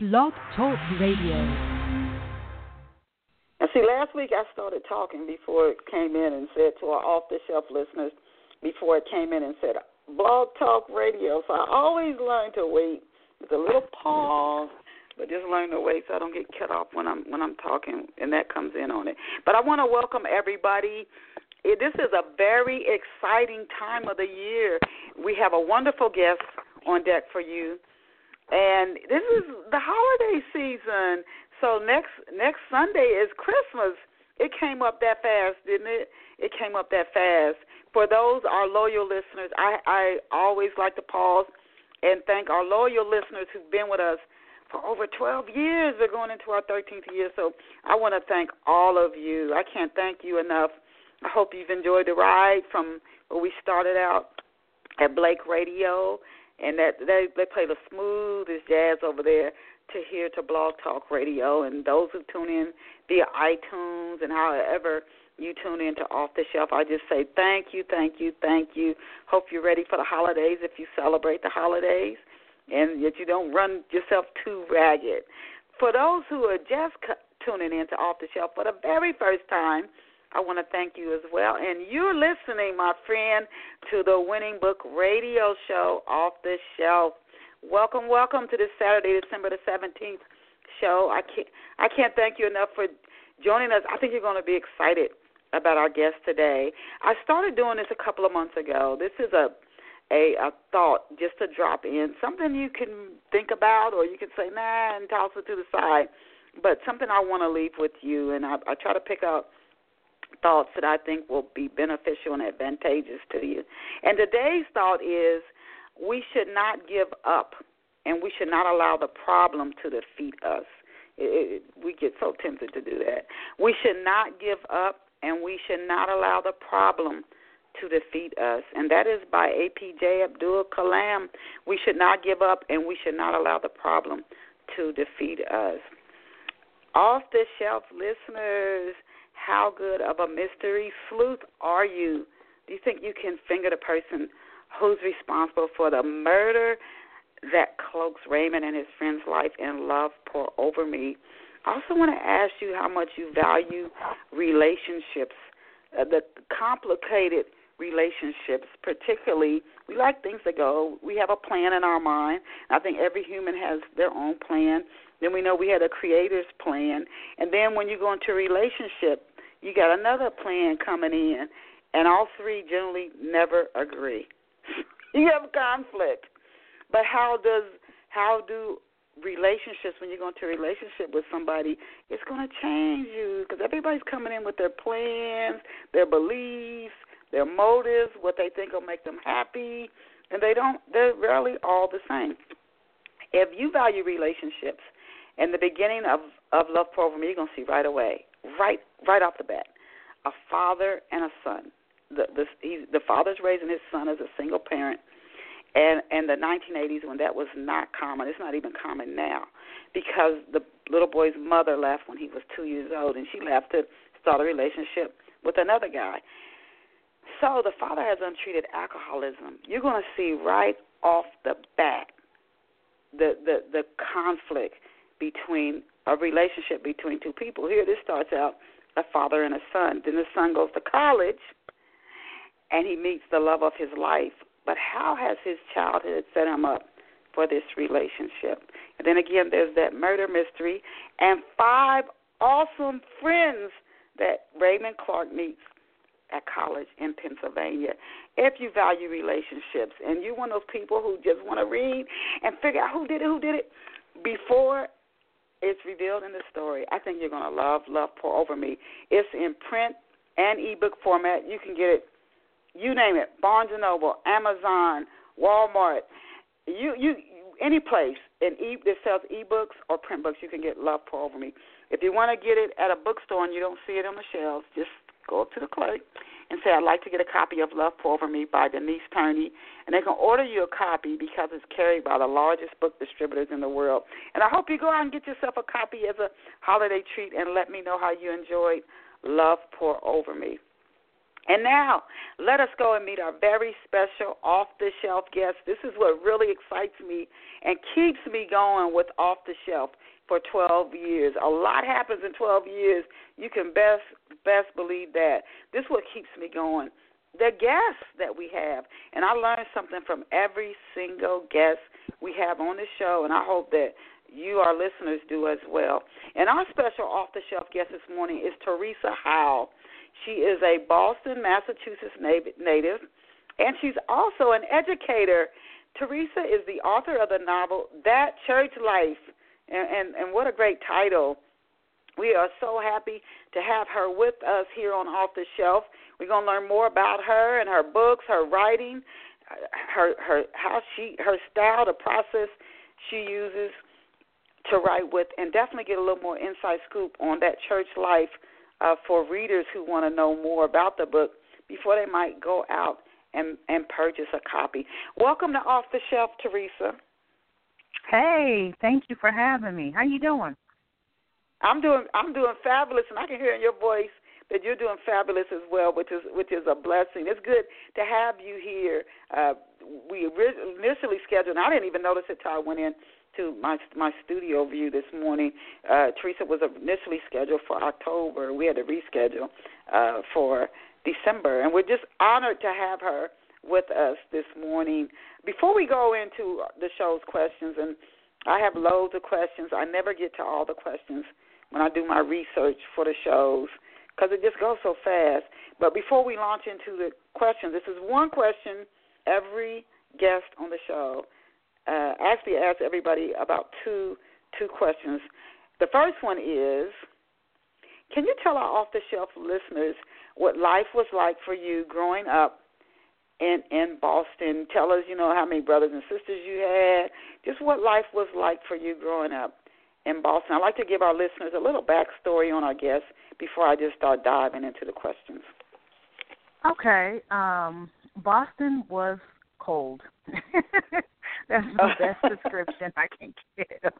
Blog Talk Radio. And see, last week I started talking before it came in and said to our off the shelf listeners, before it came in and said Blog Talk Radio. So I always learn to wait with a little pause, but just learn to wait so I don't get cut off when I'm when I'm talking, and that comes in on it. But I want to welcome everybody. This is a very exciting time of the year. We have a wonderful guest on deck for you, and this is the holiday season. So next next Sunday is Christmas. It came up that fast, didn't it? It came up that fast. For those our loyal listeners, I I always like to pause and thank our loyal listeners who've been with us for over 12 years. We're going into our 13th year, so I want to thank all of you. I can't thank you enough. I hope you've enjoyed the ride from where we started out at Blake Radio, and that they they play the smoothest jazz over there to here to Blog Talk Radio, and those who tune in via iTunes and however you tune in to Off the Shelf. I just say thank you, thank you, thank you. Hope you're ready for the holidays if you celebrate the holidays and that you don't run yourself too ragged. For those who are just tuning in to Off the Shelf for the very first time, I want to thank you as well. And you're listening, my friend, to the Winning Book Radio Show, Off the Shelf. Welcome, welcome to this Saturday, December the 17th show. I can't, I can't thank you enough for joining us. I think you're going to be excited about our guest today. I started doing this a couple of months ago. This is a a, a thought just to drop in, something you can think about, or you can say nah and toss it to the side. But something I want to leave with you, and I, I try to pick up thoughts that I think will be beneficial and advantageous to you. And today's thought is we should not give up, and we should not allow the problem to defeat us. It, it, we get so tempted to do that. We should not give up and we should not allow the problem to defeat us. And that is by APJ Abdul Kalam. We should not give up and we should not allow the problem to defeat us. Off the shelf listeners, how good of a mystery sleuth are you? Do you think you can finger the person who's responsible for the murder that cloaks Raymond and his friend's life and love pour over me? I also want to ask you how much you value relationships, uh, the complicated relationships, particularly. We like things to go. We have a plan in our mind. I think every human has their own plan. Then we know we had a creator's plan. And then when you go into a relationship, you got another plan coming in. And all three generally never agree. you have conflict. But how does how do relationships when you go into a relationship with somebody it's going to change you because everybody's coming in with their plans their beliefs their motives what they think will make them happy and they don't they're rarely all the same if you value relationships in the beginning of of love program you're going to see right away right right off the bat a father and a son the the he, the father's raising his son as a single parent and and the 1980s when that was not common. It's not even common now because the little boy's mother left when he was two years old, and she left to start a relationship with another guy. So the father has untreated alcoholism. You're going to see right off the bat the the the conflict between a relationship between two people. Here, this starts out a father and a son. Then the son goes to college, and he meets the love of his life but how has his childhood set him up for this relationship? And then again, there's that murder mystery and five awesome friends that Raymond Clark meets at college in Pennsylvania. If you value relationships and you're one of those people who just want to read and figure out who did it, who did it, before it's revealed in the story, I think you're going to love Love Pour Over Me. It's in print and ebook format. You can get it you name it, Barnes Noble, Amazon, Walmart, you you any place in e that sells ebooks or print books, you can get Love Pour Over Me. If you want to get it at a bookstore and you don't see it on the shelves, just go up to the clerk and say, I'd like to get a copy of Love Pour Over Me by Denise Turney. And they can order you a copy because it's carried by the largest book distributors in the world. And I hope you go out and get yourself a copy as a holiday treat and let me know how you enjoyed Love Pour Over Me. And now, let us go and meet our very special off the shelf guest. This is what really excites me and keeps me going with off the shelf for 12 years. A lot happens in 12 years. You can best best believe that. This is what keeps me going. The guests that we have, and I learn something from every single guest we have on the show, and I hope that you, our listeners, do as well. And our special off the shelf guest this morning is Teresa Howell. She is a Boston, Massachusetts native, and she's also an educator. Teresa is the author of the novel That Church Life, and, and, and what a great title. We are so happy to have her with us here on Off the Shelf. We're going to learn more about her and her books, her writing, her her how she her style, the process she uses to write with, and definitely get a little more inside scoop on that church life uh, for readers who want to know more about the book before they might go out and and purchase a copy. Welcome to Off the Shelf, Teresa. Hey, thank you for having me. How you doing? I'm doing I'm doing fabulous, and I can hear in your voice that you're doing fabulous as well, which is which is a blessing. It's good to have you here. Uh, we initially scheduled, and I didn't even notice it till I went in to my my studio view this morning. Uh, Teresa was initially scheduled for October. We had to reschedule uh, for December, and we're just honored to have her with us this morning. Before we go into the show's questions, and I have loads of questions. I never get to all the questions when I do my research for the shows because it just goes so fast. But before we launch into the questions, this is one question every guest on the show uh, actually ask everybody about two two questions. The first one is, can you tell our off the shelf listeners what life was like for you growing up in in Boston? Tell us, you know, how many brothers and sisters you had. Just what life was like for you growing up in Boston. I'd like to give our listeners a little backstory on our guests before I just start diving into the questions. Okay. Um, Boston was cold. That's the best description I can give.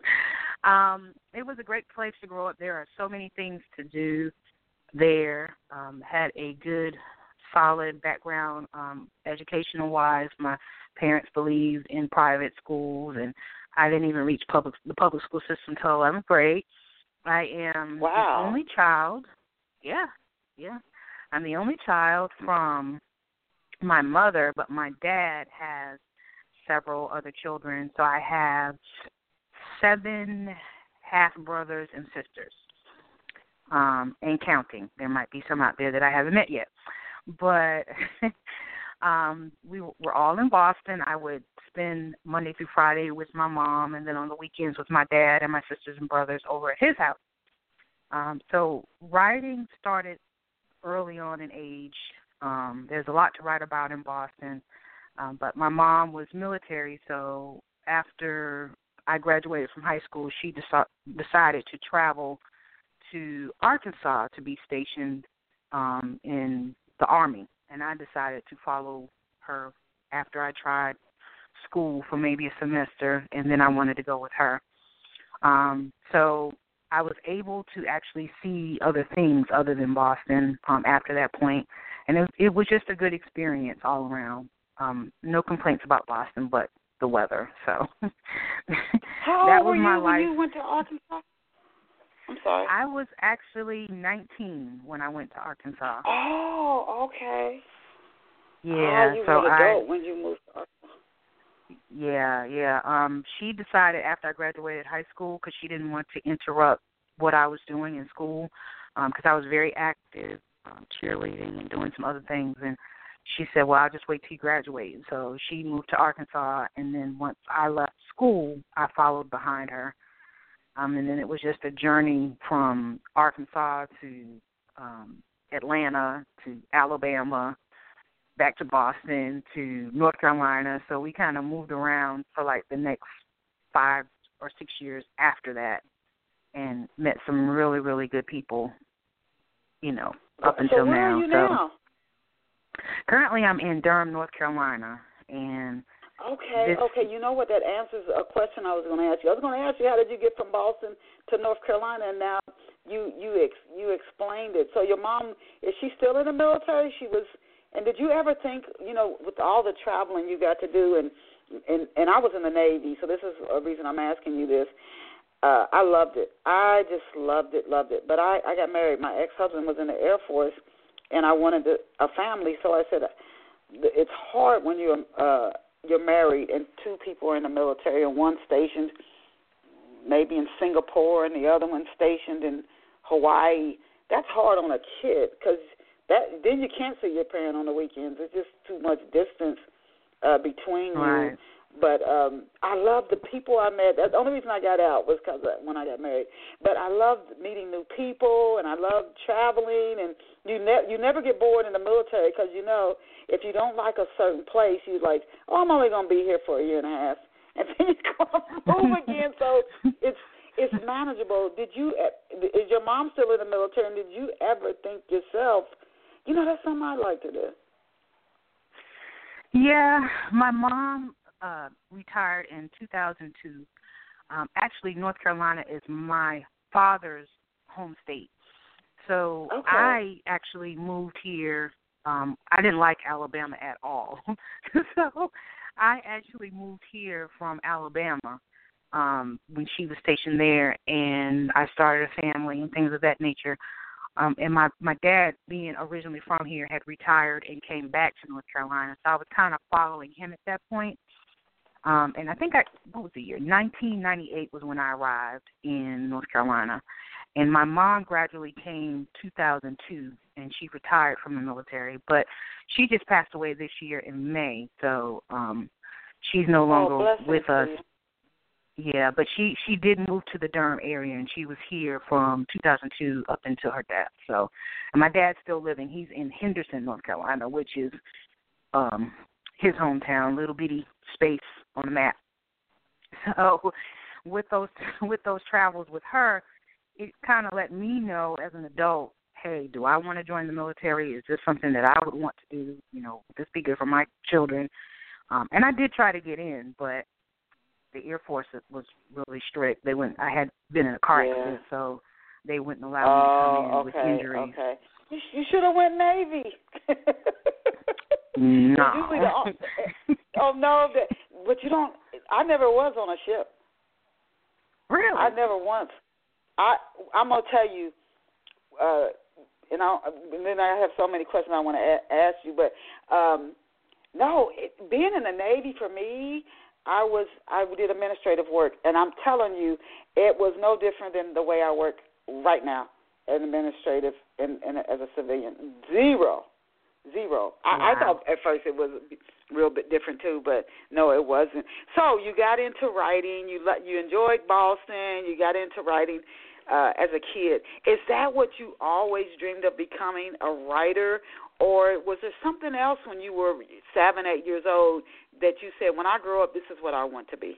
Um, it was a great place to grow up. There are so many things to do there. Um, had a good, solid background, um, educational wise. My parents believed in private schools, and I didn't even reach public the public school system until 11th grade. I am wow. the only child. Yeah, yeah. I'm the only child from my mother, but my dad has several other children. So I have seven half brothers and sisters, um, and counting. There might be some out there that I haven't met yet, but um, we were all in Boston. I would spend Monday through Friday with my mom, and then on the weekends with my dad and my sisters and brothers over at his house. Um, so writing started early on in age. Um, there's a lot to write about in Boston. Um, but my mom was military, so after I graduated from high school, she deci- decided to travel to Arkansas to be stationed um, in the Army. And I decided to follow her after I tried school for maybe a semester, and then I wanted to go with her. Um, so I was able to actually see other things other than Boston um, after that point, and it, it was just a good experience all around um no complaints about Boston, but the weather. So How that was were my you life. when you went to Arkansas? I'm sorry. I was actually 19 when I went to Arkansas. Oh, okay. Yeah, oh, you so were an I adult when you moved to Arkansas. yeah, yeah. Um she decided after I graduated high school cuz she didn't want to interrupt what I was doing in school um cuz I was very active um cheerleading and doing some other things and she said, "Well, I'll just wait till you graduate." So she moved to Arkansas, and then once I left school, I followed behind her. Um, and then it was just a journey from Arkansas to um, Atlanta to Alabama, back to Boston to North Carolina. So we kind of moved around for like the next five or six years after that, and met some really really good people. You know, up until so where now. Are you so. now? Currently, I'm in Durham, North Carolina, and Okay, this, okay. You know what? That answers a question I was going to ask you. I was going to ask you how did you get from Boston to North Carolina, and now you you ex, you explained it. So your mom is she still in the military? She was And did you ever think, you know, with all the traveling you got to do, and and and I was in the Navy, so this is a reason I'm asking you this. Uh, I loved it. I just loved it, loved it. But I I got married. My ex-husband was in the Air Force, and I wanted to, a family. So I said, it's hard when you're uh, you're married and two people are in the military and one stationed maybe in Singapore and the other one stationed in Hawaii. That's hard on a kid because that then you can't see your parent on the weekends. It's just too much distance uh, between right. you. But um I love the people I met. The only reason I got out was because when I got married. But I loved meeting new people, and I loved traveling. And you ne- you never get bored in the military because you know if you don't like a certain place, you like, oh, I'm only gonna be here for a year and a half, and then you come move again. So it's it's manageable. Did you? Is your mom still in the military? And did you ever think yourself, you know, that's something I'd like to do? Yeah, my mom uh, retired in 2002. Um, actually, North Carolina is my father's home state. So okay. I actually moved here. Um, I didn't like Alabama at all. so I actually moved here from Alabama um, when she was stationed there, and I started a family and things of that nature. Um, and my my dad, being originally from here, had retired and came back to North Carolina, so I was kind of following him at that point. Um, and I think I what was the year? 1998 was when I arrived in North Carolina, and my mom gradually came 2002, and she retired from the military. But she just passed away this year in May, so um, she's no longer oh, with us. Yeah, but she she did move to the Durham area, and she was here from 2002 up until her death. So, and my dad's still living. He's in Henderson, North Carolina, which is um his hometown, little bitty space on the map. So with those with those travels with her, it kind of let me know as an adult, hey, do I want to join the military? Is this something that I would want to do? You know, would this be good for my children? Um, and I did try to get in, but the Air Force was really strict. They went. I had been in a car yeah. accident, so they wouldn't allow me to come in oh, with okay, injuries. Okay. You, you should have went Navy. no. The, oh no, that, but you don't. I never was on a ship. Really? I never once. I I'm gonna tell you, uh, and, I, and then I have so many questions I want to a- ask you, but um, no, it, being in the Navy for me, I was I did administrative work, and I'm telling you, it was no different than the way I work right now, administrative and, and as a civilian. Zero, zero. Wow. I, I thought at first it was a real bit different too, but no, it wasn't. So you got into writing. You you enjoyed Boston. You got into writing uh, as a kid. Is that what you always dreamed of becoming, a writer, or was there something else when you were seven, eight years old that you said, when I grow up, this is what I want to be?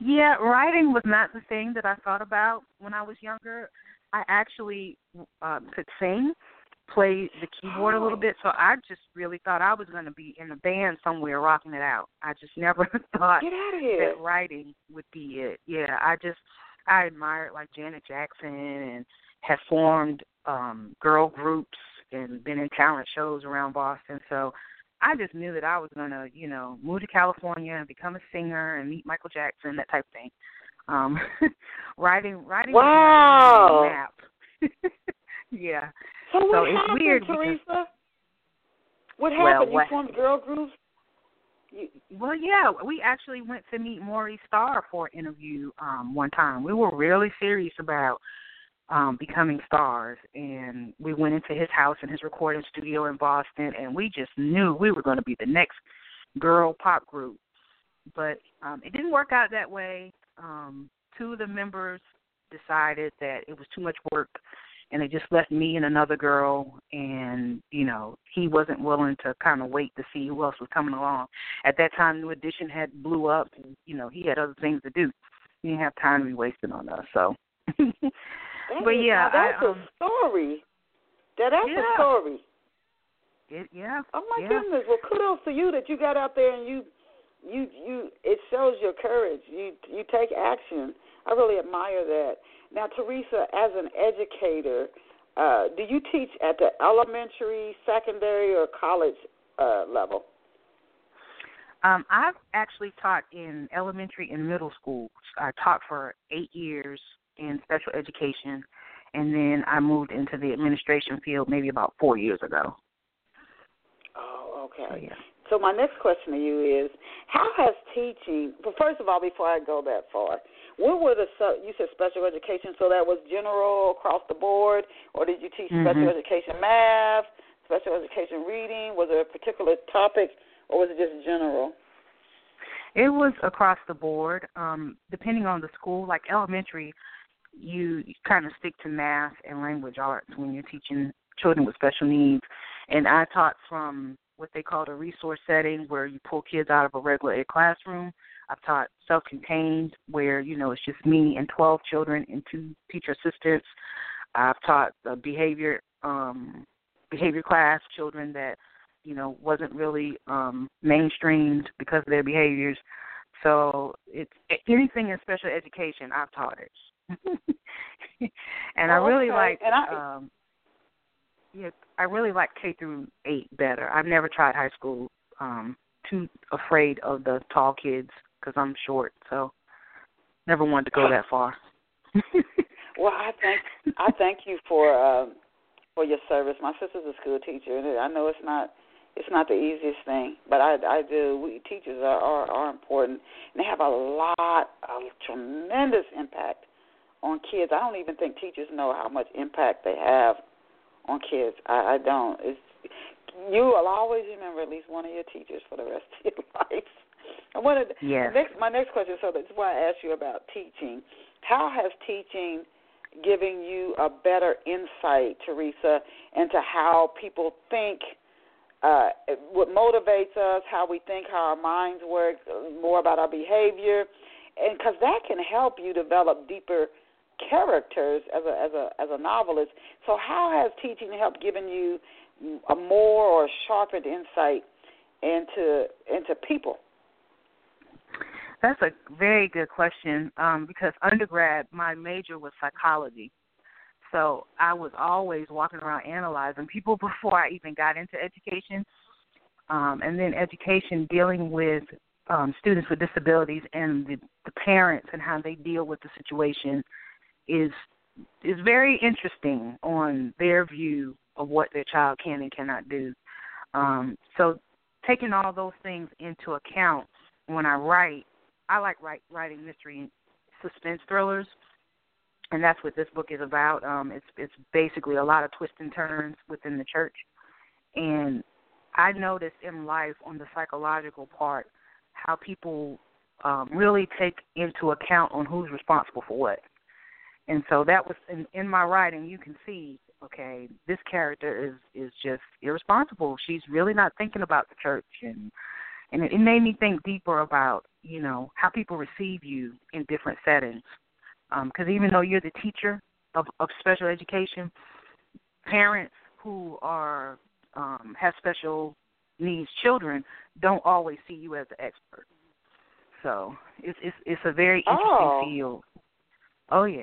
Yeah, writing was not the thing that I thought about when I was younger. I actually um, could sing, play the keyboard a little Oh. bit, so I just really thought I was going to be in a band somewhere rocking it out. I just never thought Get out of here. that writing would be it. Yeah, I just I admired like Janet Jackson and had formed um girl groups and been in talent shows around Boston. So I just knew that I was gonna, you know, move to California and become a singer and meet Michael Jackson, that type of thing. Um writing writing Wow. was not on the map. yeah. So what So it's happened, weird because- Teresa? What Well, happened? what- You formed girl groups? You, Well, yeah, we actually went to meet Maurice Starr for an interview um, one time. We were really serious about um, becoming stars, and we went into his house and his recording studio in Boston, and we just knew we were going to be the next girl pop group. But um, it didn't work out that way. Um, two of the members decided that it was too much work and they just left me and another girl and you know he wasn't willing to kind of wait to see who else was coming along at that time new edition had blew up and you know he had other things to do he didn't have time to be wasting on us so but yeah that's I, um, a story. That that's Yeah. a story. it, yeah Oh my yeah. goodness! Well, kudos to you that you got out there and you, you, you. It shows your courage. You, you take action. I really admire that. Now, Teresa, as an educator, uh, do you teach at the elementary, secondary, or college uh, level? Um, I've actually taught in elementary and middle school. I taught for eight years in special education, and then I moved into the administration field maybe about four years ago. Oh, okay. So, yeah. So my next question to you is, how has teaching? Well, first of all, before I go that far, what were the you said special education? So that was general across the board, or did you teach mm-hmm. special education math, special education reading? Was there a particular topic, or was it just general? It was across the board, um, depending on the school. Like elementary, you, you kind of stick to math and language arts when you're teaching children with special needs. And I taught from what they called a resource setting where you pull kids out of a regular ed classroom. I've taught self contained where, you know, it's just me and 12 children and two teacher assistants. I've taught a behavior um behavior class, children that, you know, wasn't really um mainstreamed because of their behaviors. So it's anything in special education I've taught it. and oh, I really okay. like and I, um yeah, I really like K through eight better. I've never tried high school. Um, too afraid of the tall kids because I'm short, so never wanted to go that far. well, I thank I thank you for um, for your service. My sister's a school teacher, and I know it's not it's not the easiest thing, but I I do. We teachers are are, are important, and they have a lot, a tremendous impact on kids. I don't even think teachers know how much impact they have on kids. I, I don't. It's you will always remember at least one of your teachers for the rest of your life. I wanted yes. next my next question. So that's why I asked you about teaching. How has teaching given you a better insight, Teresa, into how people think? Uh, what motivates us, how we think, how our minds work, more about our behavior, and because that can help you develop deeper characters as a as a as a novelist. So how has teaching helped giving you a more or sharpened insight into into people? That's a very good question um, because undergrad, my major was psychology. So I was always walking around analyzing people before I even got into education. Um, and then education dealing with um, students with disabilities and the, the parents and how they deal with the situation is is very interesting on their view of what their child can and cannot do. Um, so taking all those things into account when I write, I like write, writing mystery and suspense thrillers, and that's what this book is about. Um, it's it's basically a lot of twists and turns within the church, and I noticed in life on the psychological part how people um, really take into account on who's responsible for what. And so that was in, in my writing. You can see, okay, this character is is just irresponsible. She's really not thinking about the church, and and it, it made me think deeper about you know how people receive you in different settings. Because um, even though you're the teacher of, of special education, parents who are um, have special needs children don't always see you as the expert. So it's it's it's a very interesting oh. field. Oh yeah.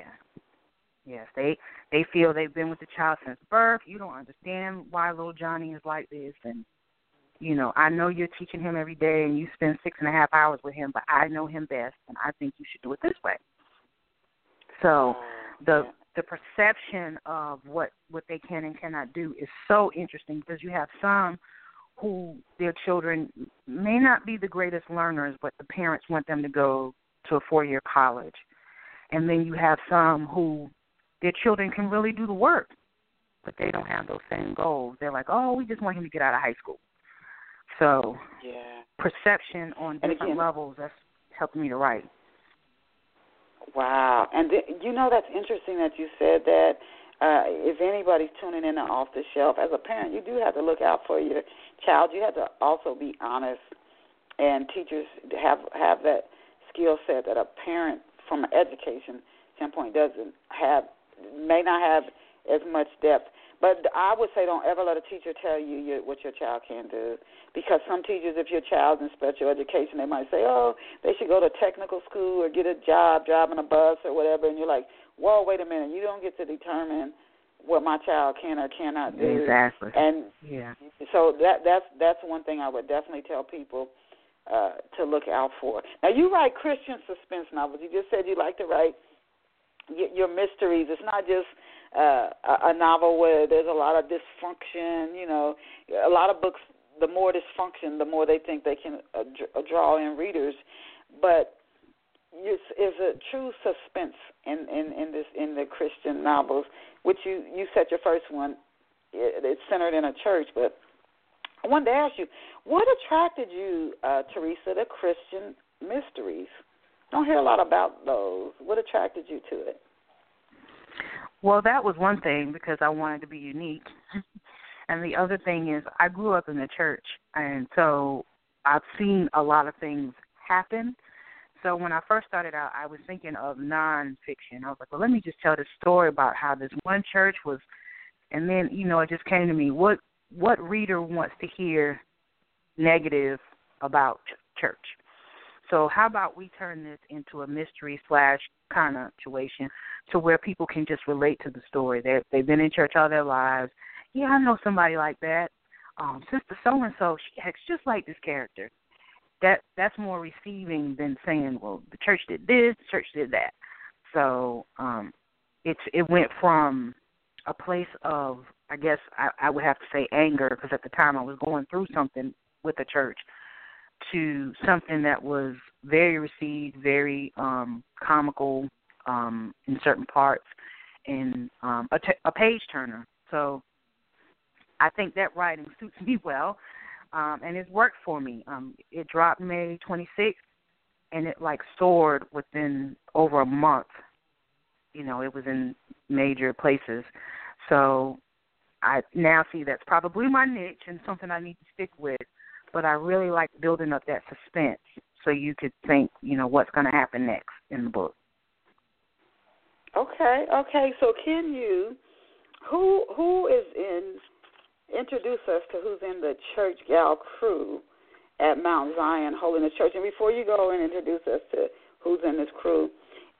Yes, they they feel they've been with the child since birth. You don't understand why little Johnny is like this, and you know I know you're teaching him every day, and you spend six and a half hours with him, but I know him best, and I think you should do it this way. So oh, the the perception of what what they can and cannot do is so interesting because you have some who their children may not be the greatest learners, but the parents want them to go to a four year college. And then you have some who their children can really do the work, but they don't have those same goals. They're like, oh, we just want him to get out of high school. So, yeah, perception on different again, levels that's helping me to write. Wow, and th- you know that's interesting that you said that. Uh, if anybody's tuning in off the shelf, as a parent, you do have to look out for your child. You have to also be honest, and teachers have have that skill set that a parent, from an education standpoint, doesn't have may not have as much depth. But I would say don't ever let a teacher tell you your, what your child can do. Because some teachers, if your child's in special education, they might say, oh, they should go to technical school or get a job driving a bus or whatever. And you're like, whoa, wait a minute. You don't get to determine what my child can or cannot do. Exactly. And yeah. So that that's that's one thing I would definitely tell people uh to look out for. Now you write Christian suspense novels. You just said you like to write your mysteries. It's not just uh, a novel where there's a lot of dysfunction. You know, a lot of books. The more dysfunction, the more they think they can uh, uh draw in readers. But it's, it's a true suspense in, in in this in the Christian novels, which you you said your first one. It, it's centered in a church, but I wanted to ask you, what attracted you, uh, Teresa, to Christian mysteries? Don't hear a lot about those. What attracted you to it? Well, that was one thing because I wanted to be unique. and the other thing is I grew up in the church and so I've seen a lot of things happen. So when I first started out I was thinking of nonfiction. I was like, Well let me just tell this story about how this one church was and then, you know, it just came to me, what what reader wants to hear negative about church? So how about we turn this into a mystery slash kind of situation to where people can just relate to the story. They they've been in church all their lives. Yeah, I know somebody like that. Um, Sister so and so, she acts just like this character. That that's more receiving than saying, well, the church did this, the church did that. So um, it's it went from a place of I guess I, I would have to say anger because at the time I was going through something with the church to something that was very received, very um, comical um, in certain parts, and um, a, t- a page turner. So I think that writing suits me well, um, and it's worked for me. Um, it dropped May 26th, and it like soared within over a month. You know, it was in major places. So I now see that's probably my niche and something I need to stick with but I really like building up that suspense so you could think, you know, what's going to happen next in the book. Okay, okay. So can you who who is in introduce us to who's in the church gal crew at Mount Zion Holiness Church. And before you go and introduce us to who's in this crew,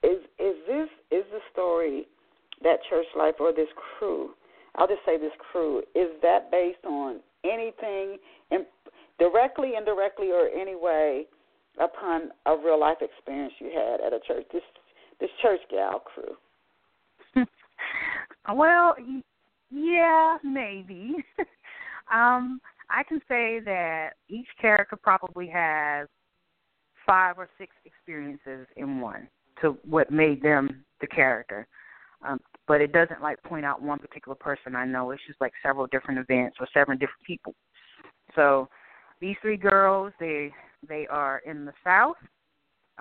is is this is the story that church life or this crew? I'll just say this crew is that based on anything in, directly, indirectly, or any way upon a real life experience you had at a church. This this church gal crew. well, yeah, maybe. um, I can say that each character probably has five or six experiences in one to what made them the character. Um, but it doesn't like point out one particular person I know. It's just like several different events or several different people. So these three girls, they they are in the South,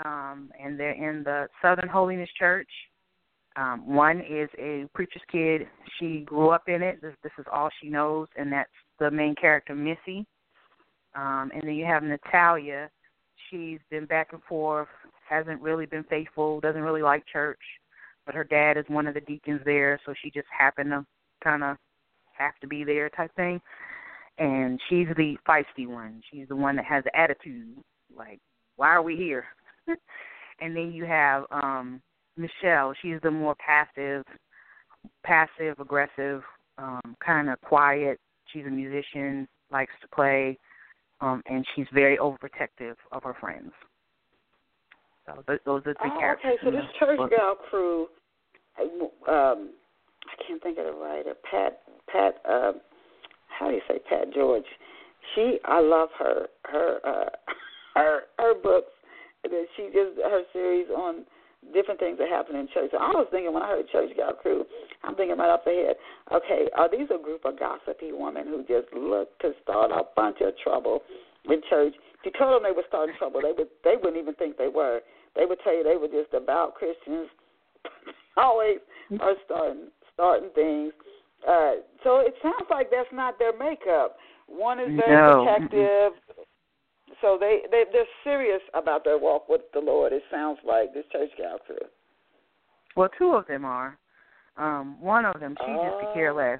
um, and they're in the Southern Holiness Church. Um, one is a preacher's kid. She grew up in it. This, this is all she knows, and that's the main character, Missy. Um, and then you have Natalia. She's been back and forth, hasn't really been faithful, doesn't really like church, but her dad is one of the deacons there, so she just happened to kind of have to be there type thing and she's the feisty one. She's the one that has the attitude, like, why are we here? and then you have um Michelle. She's the more passive, passive aggressive, um, kind of quiet. She's a musician, likes to play, um, and she's very overprotective of her friends. So th- those are the three oh, characters. Okay, so this church girl crew, um, I can't think of the writer, Pat, Pat. Uh, how do you say Pat G'Orge? She, I love her, her, uh, her, her books. That she just her series on different things that happen in church. So I was thinking when I heard Church Gal Crew, I'm thinking right off the head. Okay, are these a group of gossipy women who just look to start a bunch of trouble in church? If you told them they were starting trouble, they would they wouldn't even think they were. They would tell you they were just devout Christians. Always are starting starting things. Uh, so it sounds like that's not their makeup. One is very no. protective. So they, they they're serious about their walk with the Lord. It sounds like this church gal crew. Well, two of them are. Um, one of them, she oh. just care oh. less.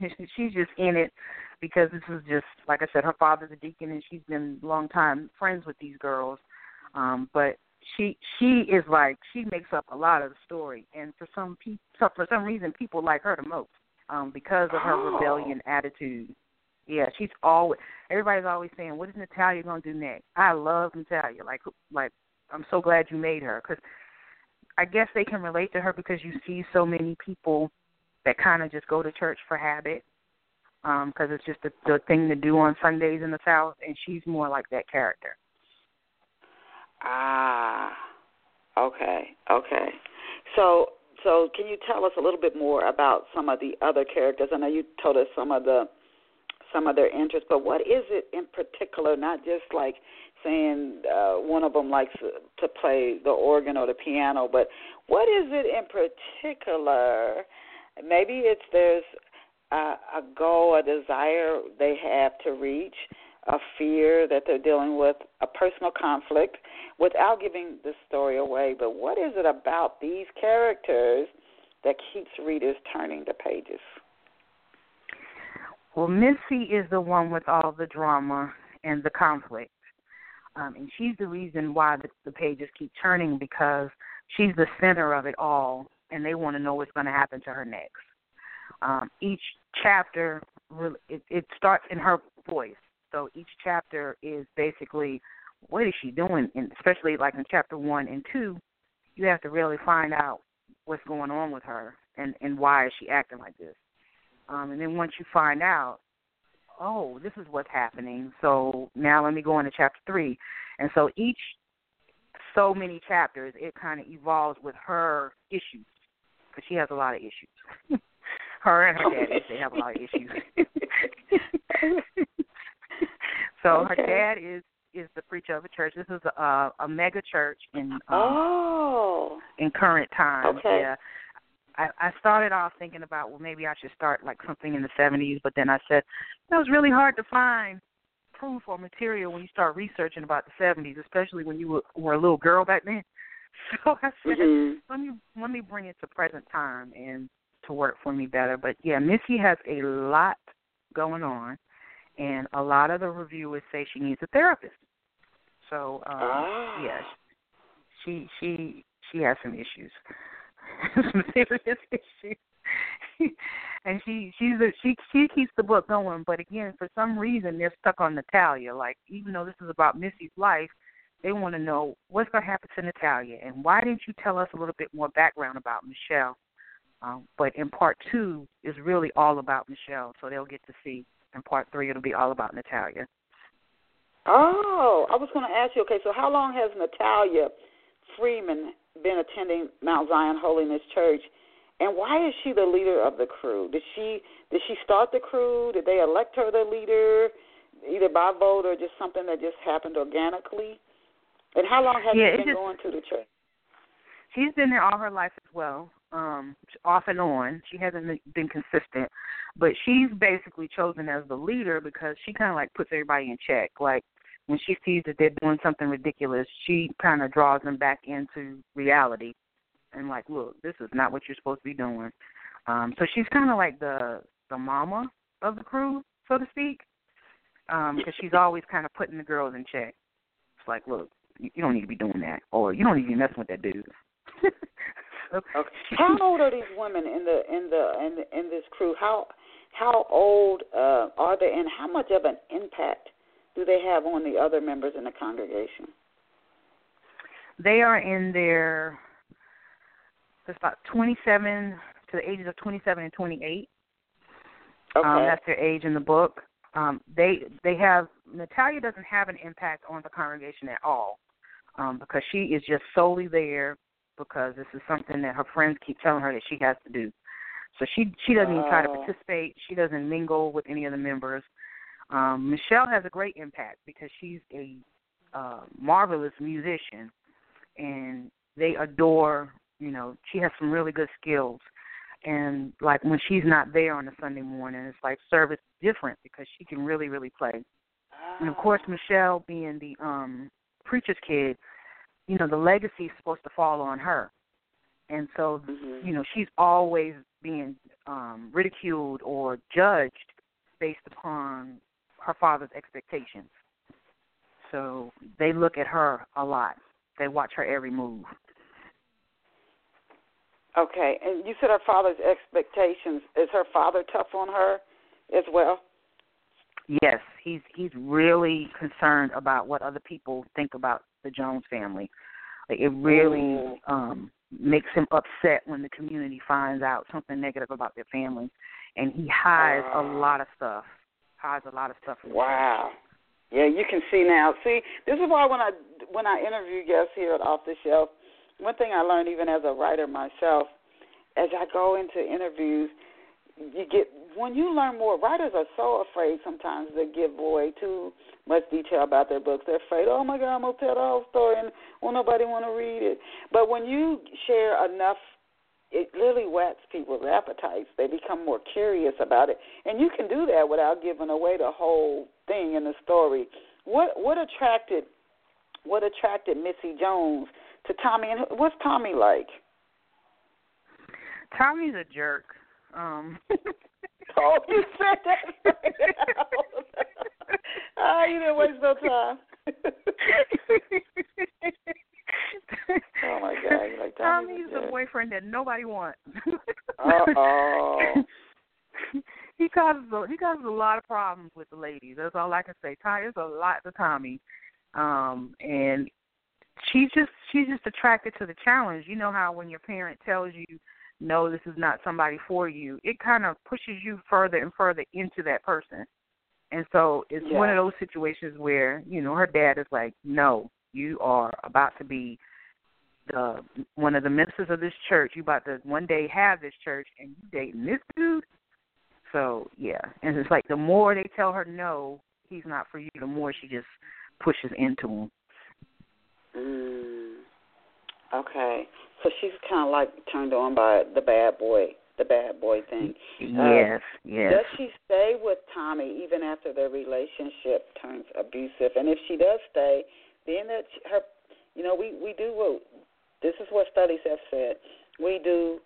she's just in it because this is just like I said, her father's a deacon and she's been long time friends with these girls. Um, but she she is like she makes up a lot of the story, and for some people, for some reason, people like her the most. Um, because of her oh. rebellion attitude. Yeah, she's always. Everybody's always saying, "What is Natalia gonna do next?" I love Natalia. Like, like I'm so glad you made her because I guess they can relate to her because you see so many people that kind of just go to church for habit because um, it's just the, the thing to do on Sundays in the South, and she's more like that character. Ah, okay, okay. So, so can you tell us a little bit more about some of the other characters? I know you told us some of the some of their interests, but what is it in particular? Not just like saying uh, one of them likes to play the organ or the piano, but what is it in particular? Maybe it's there's a, a goal, a desire they have to reach, a fear that they're dealing with, a personal conflict, without giving the story away. But what is it about these characters that keeps readers turning the pages? Well, Missy is the one with all the drama and the conflict. Um, and she's the reason why the, the pages keep turning because she's the center of it all, and they want to know what's going to happen to her next. Um, each chapter, it, it starts in her voice. So each chapter is basically what is she doing, and especially like in chapter one and two, you have to really find out what's going on with her and and why is she acting like this. Um, and then once you find out, oh, this is what's happening. So now let me go into chapter three. And so each so many chapters, it kind of evolves with her issues because she has a lot of issues. her and her dad, they have a lot of issues. so okay. her dad is is the preacher of a church. This is a a mega church in um, oh in current times. Okay. Yeah. I, I started off thinking about well maybe I should start like something in the seventies, but then I said that was really hard to find proof or material when you start researching about the seventies, especially when you were, were a little girl back then. So I said mm-hmm. let me let me bring it to present time and to work for me better. But yeah, Missy has a lot going on, and a lot of the reviewers say she needs a therapist. So um, ah. yeah, she she she has some issues. some serious issues. and she she's a, she she keeps the book going, but again, for some reason they're stuck on Natalia. Like even though this is about Missy's life, they want to know what's going to happen to Natalia, and why didn't you tell us a little bit more background about Michelle? Um, but in part two is really all about Michelle, so they'll get to see. In part three, it'll be all about Natalia. Oh, I was going to ask you. Okay, so how long has Natalia Freeman been attending Mount Zion Holiness Church, and why is she the leader of the crew? Did she did she start the crew? Did they elect her the leader, either by vote or just something that just happened organically? And how long has yeah, she been just, going to the church? She's been there all her life as well, um, off and on. She hasn't been consistent, but she's basically chosen as the leader because she kind of like puts everybody in check. Like when she sees that they're doing something ridiculous, she kind of draws them back into reality and like, look, this is not what you're supposed to be doing. Um, so she's kind of like the the mama of the crew, so to speak, Um because um, she's always kind of putting the girls in check. It's like, look, you don't need to be doing that, or you don't need to be messing with that dude. so, okay. How old are these women in the in the in in this crew? How how old uh, are they, and how much of an impact do they have on the other members in the congregation? They are in their it's about 27 to the ages of 27 and 28. Okay. Um, that's their age in the book. Um, they they have Natalia doesn't have an impact on the congregation at all um, because she is just solely there because this is something that her friends keep telling her that she has to do. So she she doesn't even try to participate. She doesn't mingle with any of the members. Um, Michelle has a great impact because she's a uh, marvelous musician, and they adore. You know, she has some really good skills, and like when she's not there on a Sunday morning, it's like service different because she can really, really play. And of course, Michelle being the um preacher's kid, you know, the legacy is supposed to fall on her. And so, Mhm. you know, she's always being um ridiculed or judged based upon her father's expectations. So they look at her a lot. They watch her every move. Okay, and you said her father's expectations. Is her father tough on her as well? Yes, he's he's really concerned about what other people think about the Jones family. Like it really um makes him upset when the community finds out something negative about their family, and he hides a lot of stuff. Hides a lot of stuff. Wow. Yeah, you can see now. See, this is why when I when I interview guests here at Off the Shelf, one thing I learned even as a writer myself, as I go into interviews, you get when you learn more. Writers are so afraid sometimes to give away too much detail about their books. They're afraid, oh my God, I'm gonna tell the whole story and won't nobody want to read it. But when you share enough it literally whets people's appetites. They become more curious about it, and you can do that without giving away the whole thing in the story. What what attracted what attracted Missy Jones to Tommy, and what's Tommy like? Tommy's a jerk. Um Oh, you said that. Right ah, you didn't waste no time. oh my God, like Tommy's, a boyfriend that nobody wants. Uh-oh. he causes a, he causes a lot of problems with the ladies. That's all I can say. Tommy, there's a lot to Tommy, um, and she's just she's just attracted to the challenge. You know how when your parent tells you, "No, this is not somebody for you," it kind of pushes you further and further into that person. And so it's one of those situations where you know her dad is like, "No, you are about to be the one of the ministers of this church. You about to one day have this church, and you dating this dude." So yeah, and it's like the more they tell her no, he's not for you, the more she just pushes into him. Mm. Okay, so she's kind of like turned on by the bad boy, the bad boy thing. Uh, yes, yes. Does she stay with Tommy even after their relationship turns abusive? And if she does stay, then that her, you know, we we do what this is what studies have said. We do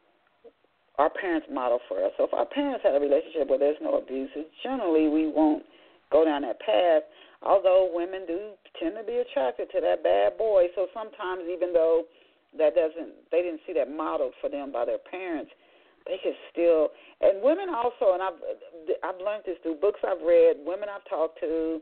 our parents model for us. So if our parents had a relationship where there's no abuse, generally we won't go down that path. Although women do tend to be attracted to that bad boy, so sometimes even though that doesn't, they didn't see that modeled for them by their parents, they can still. And women also, and I've I've learned this through books I've read, women I've talked to,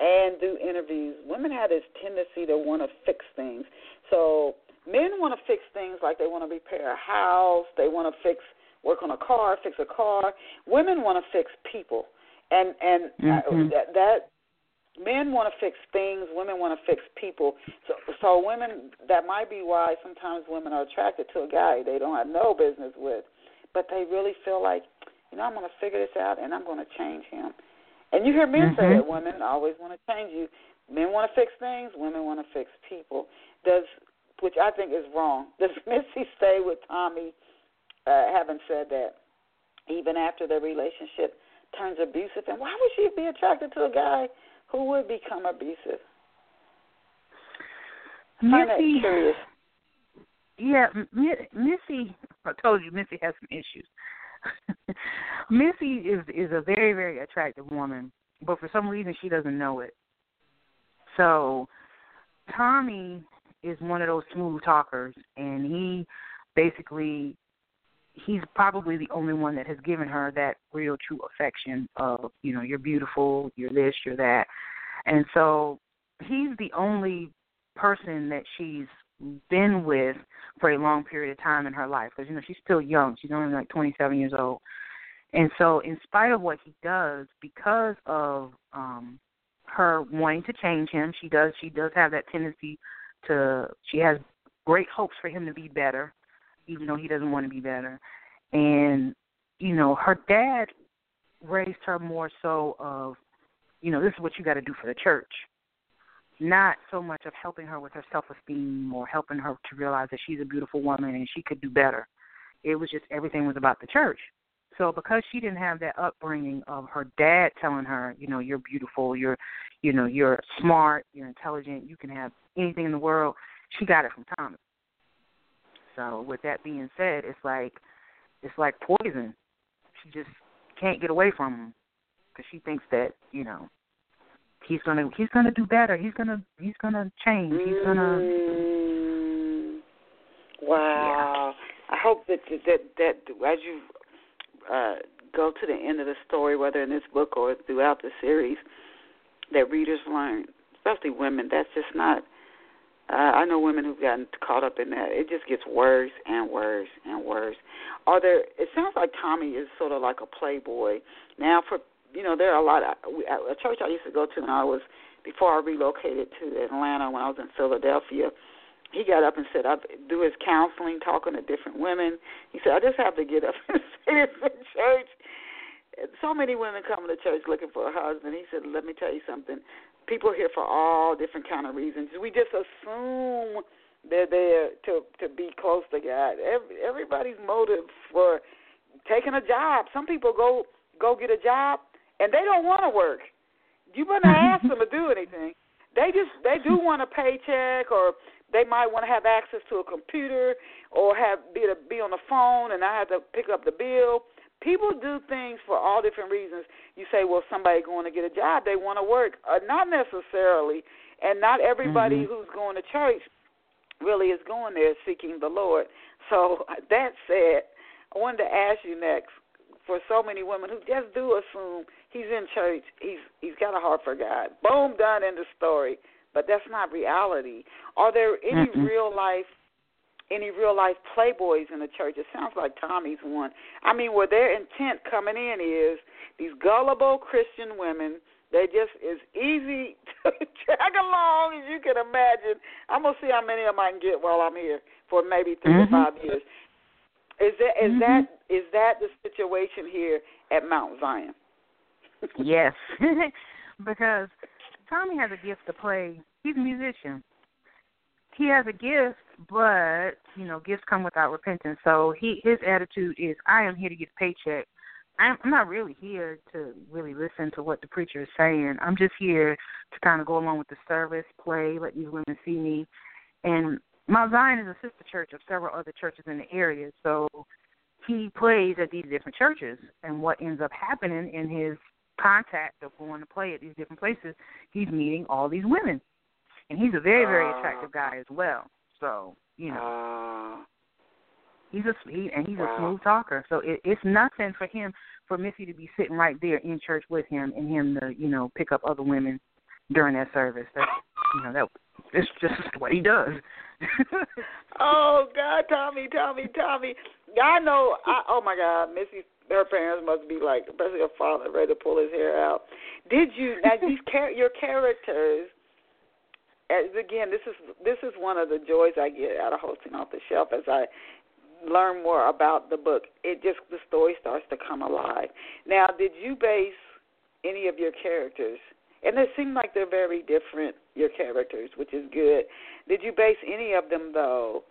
and through interviews. Women have this tendency to want to fix things. So men want to fix things like they want to repair a house, they want to fix work on a car, fix a car. Women want to fix people, and and uh, Mhm. that that men want to fix things, women want to fix people. So so women that might be why sometimes women are attracted to a guy they don't have no business with, but they really feel like, you know, I'm going to figure this out and I'm going to change him. And you hear men say Mhm. that women always want to change you. Men want to fix things, women want to fix people. Does which I think is wrong. Does Missy stay with Tommy? Uh, having said that, even after their relationship turns abusive, and why would she be attracted to a guy who would become abusive? Missy, curious. yeah, Missy. I told you Missy has some issues. Missy is is a very very attractive woman, but for some reason she doesn't know it. So Tommy is one of those smooth talkers, and he basically he's probably the only one that has given her that real true affection of you know you're beautiful, you're this, you're that, and so he's the only person that she's been with for a long period of time in her life because you know she's still young. She's only like 27 years old. And so in spite of what he does because of um her wanting to change him she does she does have that tendency to she has great hopes for him to be better even though he doesn't want to be better and you know her dad raised her more so of you know this is what you got to do for the church not so much of helping her with her self esteem or helping her to realize that she's a beautiful woman and she could do better. It was just everything was about the church. So because she didn't have that upbringing of her dad telling her, you know, you're beautiful, you're you know, you're smart, you're intelligent, you can have anything in the world, she got it from Thomas. So with that being said, it's like it's like poison. She just can't get away from him because she thinks that, you know, he's gonna he's gonna do better. He's gonna he's gonna change. He's gonna Mm. Wow. I hope that that that as you uh, go to the end of the story, whether in this book or throughout the series, that readers learn, especially women. That's just not. Uh, I know women who've gotten caught up in that. It just gets worse and worse and worse. Are there? It sounds like Tommy is sort of like a playboy. Now, for you know, there are a lot of a church I used to go to when I was before I relocated to Atlanta when I was in Philadelphia he got up and said, I do his counseling, talking to different women. He said, I just have to get up and say this in church. So many women come to church looking for a husband. He said, Let me tell you something. People are here for all different kind of reasons. We just assume they're there to to be close to God. Every, everybody's motive for taking a job. Some people go go get a job and they don't want to work. You better ask them to do anything. They just they do want a paycheck or they might want to have access to a computer or have be to be on the phone and I have to pick up the bill. People do things for all different reasons. You say, well, somebody going to get a job, they want to work. Uh, not necessarily, and not everybody mm-hmm. who's going to church really is going there seeking the Lord. So that said, I wanted to ask you next for so many women who just do assume he's in church, he's he's got a heart for God. Boom, done in the story but that's not reality. Are there any mm real life any real life playboys in the church? It sounds like Tommy's one. I mean, where their intent coming in is these gullible Christian women. They just as easy to drag along as you can imagine. I'm gonna see how many of them I can get while I'm here for maybe 3 mm-hmm. to five years. Is that is mm-hmm. that is that the situation here at Mount Zion? yes, because Tommy has a gift to play. He's a musician. He has a gift, but you know, gifts come without repentance. So he his attitude is, I am here to get a paycheck. I'm, I'm not really here to really listen to what the preacher is saying. I'm just here to kind of go along with the service, play, let these women see me. And Mount Zion is a sister church of several other churches in the area, so he plays at these different churches. And what ends up happening in his contact of going to play at these different places, he's meeting all these women, and he's a very very uh, attractive guy as well. So you know, uh, he's a he, and he's wow. a smooth talker. So it, it's nothing for him for Missy to be sitting right there in church with him and him to you know pick up other women during that service. That's you know that it's just what he does. oh God, Tommy, Tommy, Tommy. I know. I, oh my God, Missy her parents must be like, especially her father, ready to pull his hair out. Did you now these char- your characters? As again, this is this is one of the joys I get out of hosting off the shelf as I learn more about the book. It just the story starts to come alive. Now, did you base any of your characters? And they seem like they're very different, your characters, which is good. Did you base any of them though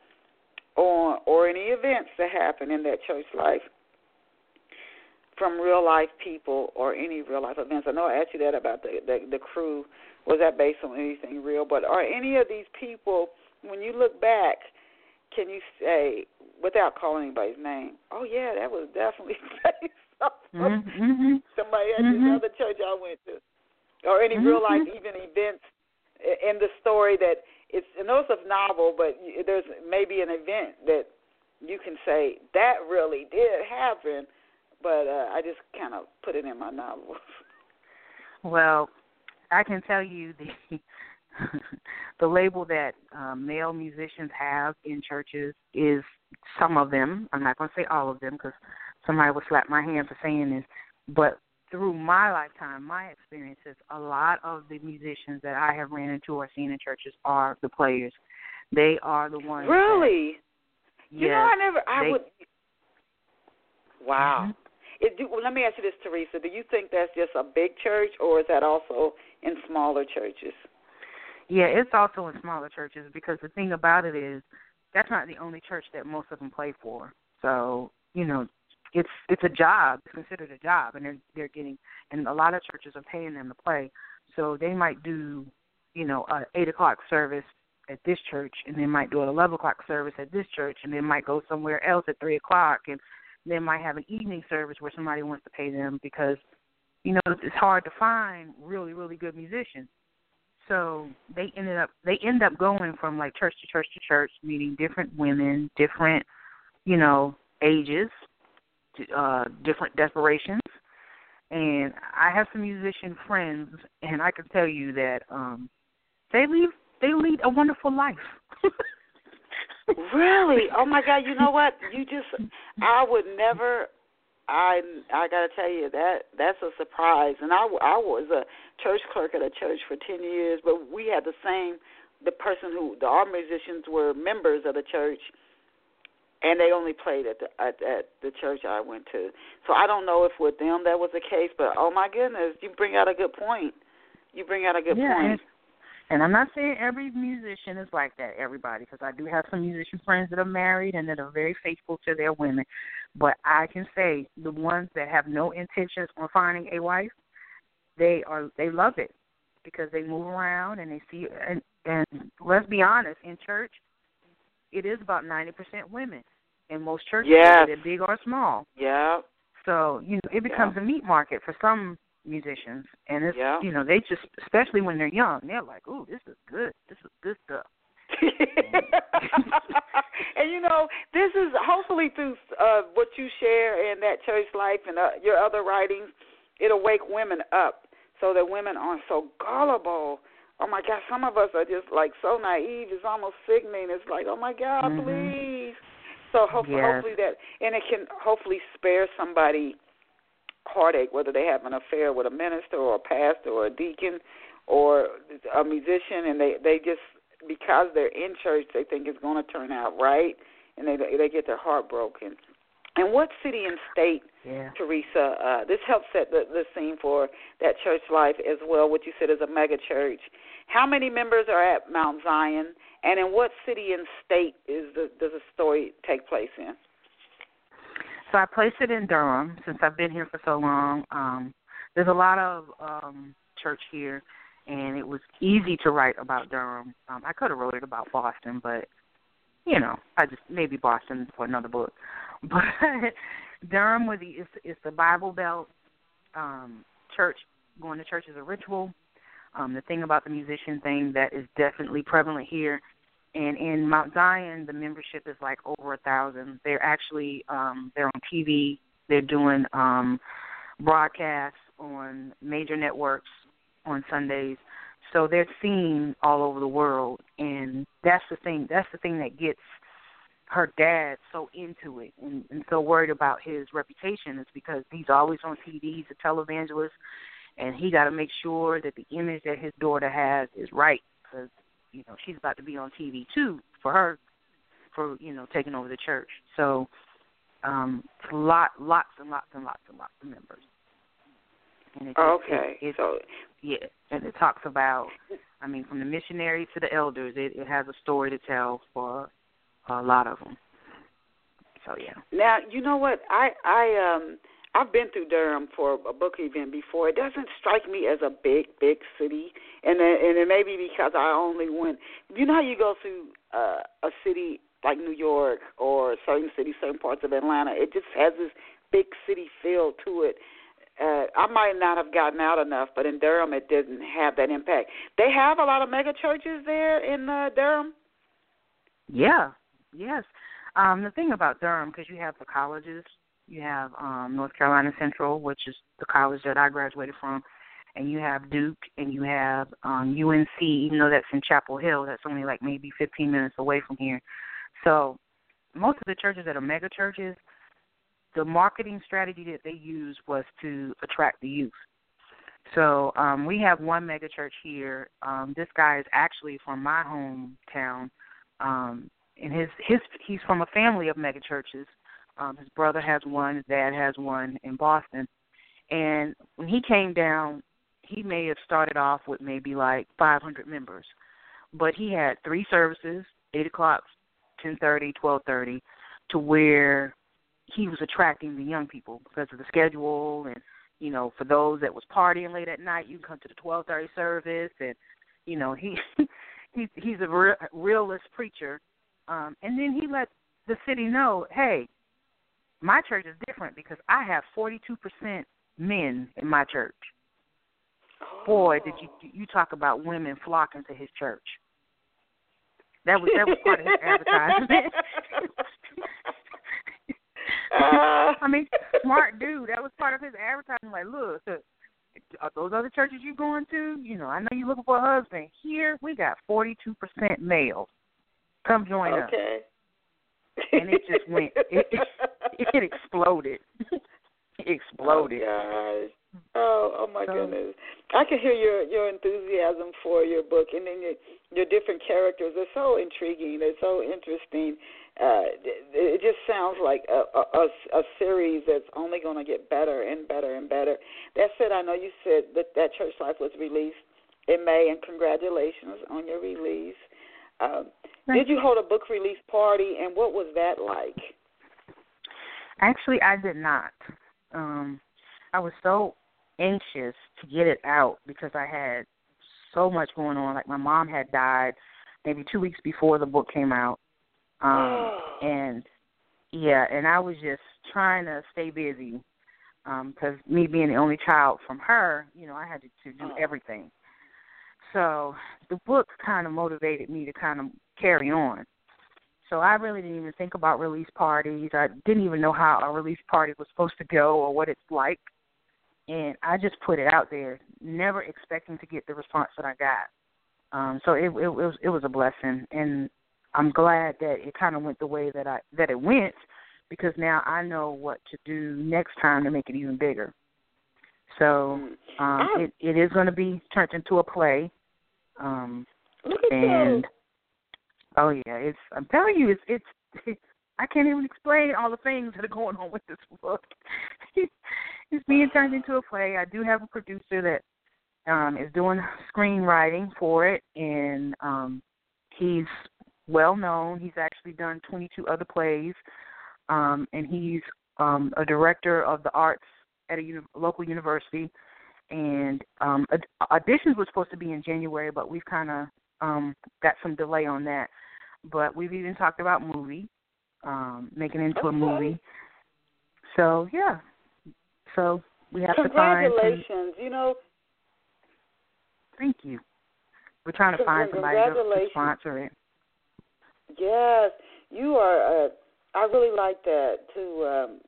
on or any events that happened in that church life from real life people or any real life events? I know I asked you that about the, the the crew. Was that based on anything real? But are any of these people, when you look back, can you say without calling anybody's name? Oh yeah, that was definitely based on mm-hmm. somebody at mm-hmm. this other church I went to, or any mm-hmm. real life even events in the story that it's. I know it's a novel, but there's maybe an event that you can say that really did happen but uh, I just kind of put it in my novels. Well, I can tell you the the label that um, male musicians have in churches is some of them. I'm not going to say all of them because somebody would slap my hand for saying this, but through my lifetime, my experiences, a lot of the musicians that I have ran into or seen in churches are the players. They are the ones. Really? That, you yes, know, I never. I they, would. Wow. Mm-hmm. It, do, well, let me ask you this, Teresa. Do you think that's just a big church, or is that also in smaller churches? Yeah, it's also in smaller churches because the thing about it is that's not the only church that most of them play for. So you know, it's it's a job. It's considered a job, and they're they're getting and a lot of churches are paying them to play. So they might do, you know, a eight o'clock service at this church, and they might do an eleven o'clock service at this church, and they might go somewhere else at three o'clock, and they might have an evening service where somebody wants to pay them because you know it's hard to find really really good musicians so they ended up they end up going from like church to church to church meeting different women different you know, ages, uh, different desperations. And I have some musician friends, and I can tell you that um, they leave they lead a wonderful life. really? Oh my God! You know what? You just I would never. I I gotta tell you that that's a surprise. And I I was a church clerk at a church for ten years, but we had the same. The person who the our musicians were members of the church, and they only played at the at, at the church I went to. So I don't know if with them that was the case, but oh my goodness, you bring out a good point. You bring out a good yeah, point. And I'm not saying every musician is like that, everybody, because I do have some musician friends that are married and that are very faithful to their women. But I can say the ones that have no intentions on finding a wife, they are they love it because they move around and they see and and let's be honest, in church, it is about ninety percent women in most churches, yes. whether they're big or small. Yeah. So you know, it becomes yeah. a meat market for some musicians, and it's yeah. you know they just especially when they're young, they're like, "Ooh, this is good. This is good stuff." and you know, this is hopefully through uh, what you share in that church life and uh, your other writings, it'll wake women up so that women aren't so gullible. Oh my God, some of us are just like so naive. It's almost sickening. It's like, oh my God, mm-hmm. please. So hopefully, yes. hopefully that, and it can hopefully spare somebody heartache, whether they have an affair with a minister or a pastor or a deacon or a musician, and they they just because they're in church, they think it's going to turn out right, and they they get their heart broken. And what city and state, yeah. Teresa? Uh, this helps set the, the scene for that church life as well. What you said is a mega church. How many members are at Mount Zion, and in what city and state is the does the story take place in? So I placed it in Durham since I've been here for so long. Um, there's a lot of um, church here, and it was easy to write about Durham. Um, I could have wrote it about Boston, but you know, I just maybe Boston for another book. But Durham was the is, is the Bible Belt um, church. Going to church is a ritual. Um, the thing about the musician thing that is definitely prevalent here and in Mount Zion, the membership is like over a thousand. They're actually um, they're on TV. They're doing um, broadcasts on major networks on Sundays. So they're seen all over the world, and that's the thing. That's the thing that gets her dad so into it and, and so worried about his reputation is because he's always on TV. He's a televangelist, and he got to make sure that the image that his daughter has is right because you know she's about to be on TV too for her for you know taking over the church. So um it's a lot lots and lots and lots and lots of members. And it, okay. It, it, so yeah, and it talks about I mean from the missionaries to the elders, it, it has a story to tell for a lot of them. So yeah. Now you know what I I um I've been through Durham for a book event before. It doesn't strike me as a big, big city, and and it may be because I only went. You know how you go through uh, a city like New York or certain cities, certain parts of Atlanta. It just has this big city feel to it. Uh, I might not have gotten out enough, but in Durham, it didn't have that impact. They have a lot of mega churches there in uh, Durham. Yeah. Yes. Um, the thing about Durham, because you have the colleges you have um, North Carolina Central, which is the college that I graduated from, and you have Duke, and you have um, UNC. Even though that's in Chapel Hill, that's only like maybe 15 minutes away from here. So most of the churches that are mega churches, the marketing strategy that they use was to attract the youth. So um, we have one mega church here. Um, this guy is actually from my hometown, um, and his his he's from a family of mega churches. Um, his brother has one, his dad has one in Boston. And when he came down, he may have started off with maybe like 500 members, but he had three services: eight o'clock, ten thirty, twelve thirty, to where he was attracting the young people because of the schedule and you know for those that was partying late at night you can come to the 12:30 service and you know he he's he's a real, realist preacher um and then he let the city know hey my church is different because I have 42% men in my church. Boy, did you you talk about women flocking to his church. That was that was part of his advertisement. Uh-huh. I mean, smart dude. That was part of his advertising. Like, look, are those other churches you going to? You know, I know you're looking for a husband. Here, we got 42% males. Come join okay. us. Okay. And it just went. It, it, it exploded. it exploded. Oh gosh. Oh, oh my so, goodness! I can hear your your enthusiasm for your book, and then your your different characters. They're so intriguing. They're so interesting. Uh, it just sounds like a, a, a series that's only going to get better and better and better. That said, I know you said that that Church Life was released in May, and congratulations on your release. Um, did you hold a book release party, and what was that like? Actually, I did not. Um, I was so anxious to get it out because I had so much going on. Like my mom had died maybe two weeks before the book came out, um, and yeah, and I was just trying to stay busy because um, me being the only child from her, you know, I had to, to do everything. So the book kind of motivated me to kind of carry on. So I really didn't even think about release parties. I didn't even know how a release party was supposed to go or what it's like and I just put it out there, never expecting to get the response that I got. Um, so it, it, it was it was a blessing, and I'm glad that it kind of went the way that I that it went, because now I know what to do next time to make it even bigger. So mm. um, it it is going to be turned into a play. Um, Look at and oh yeah, it's I'm telling you, it's it's I can't even explain all the things that are going on with this book. it's being turned into a play. I do have a producer that um is doing screenwriting for it and um he's well known. He's actually done 22 other plays. Um and he's um a director of the arts at a uni- local university and um auditions were supposed to be in January, but we've kind of um got some delay on that. But we've even talked about movie, um making it into okay. a movie. So, yeah, so we have to find. Congratulations! You know. Thank you. We're trying to find somebody to, to sponsor it. Yes, you are. Uh, I really like that to. Um,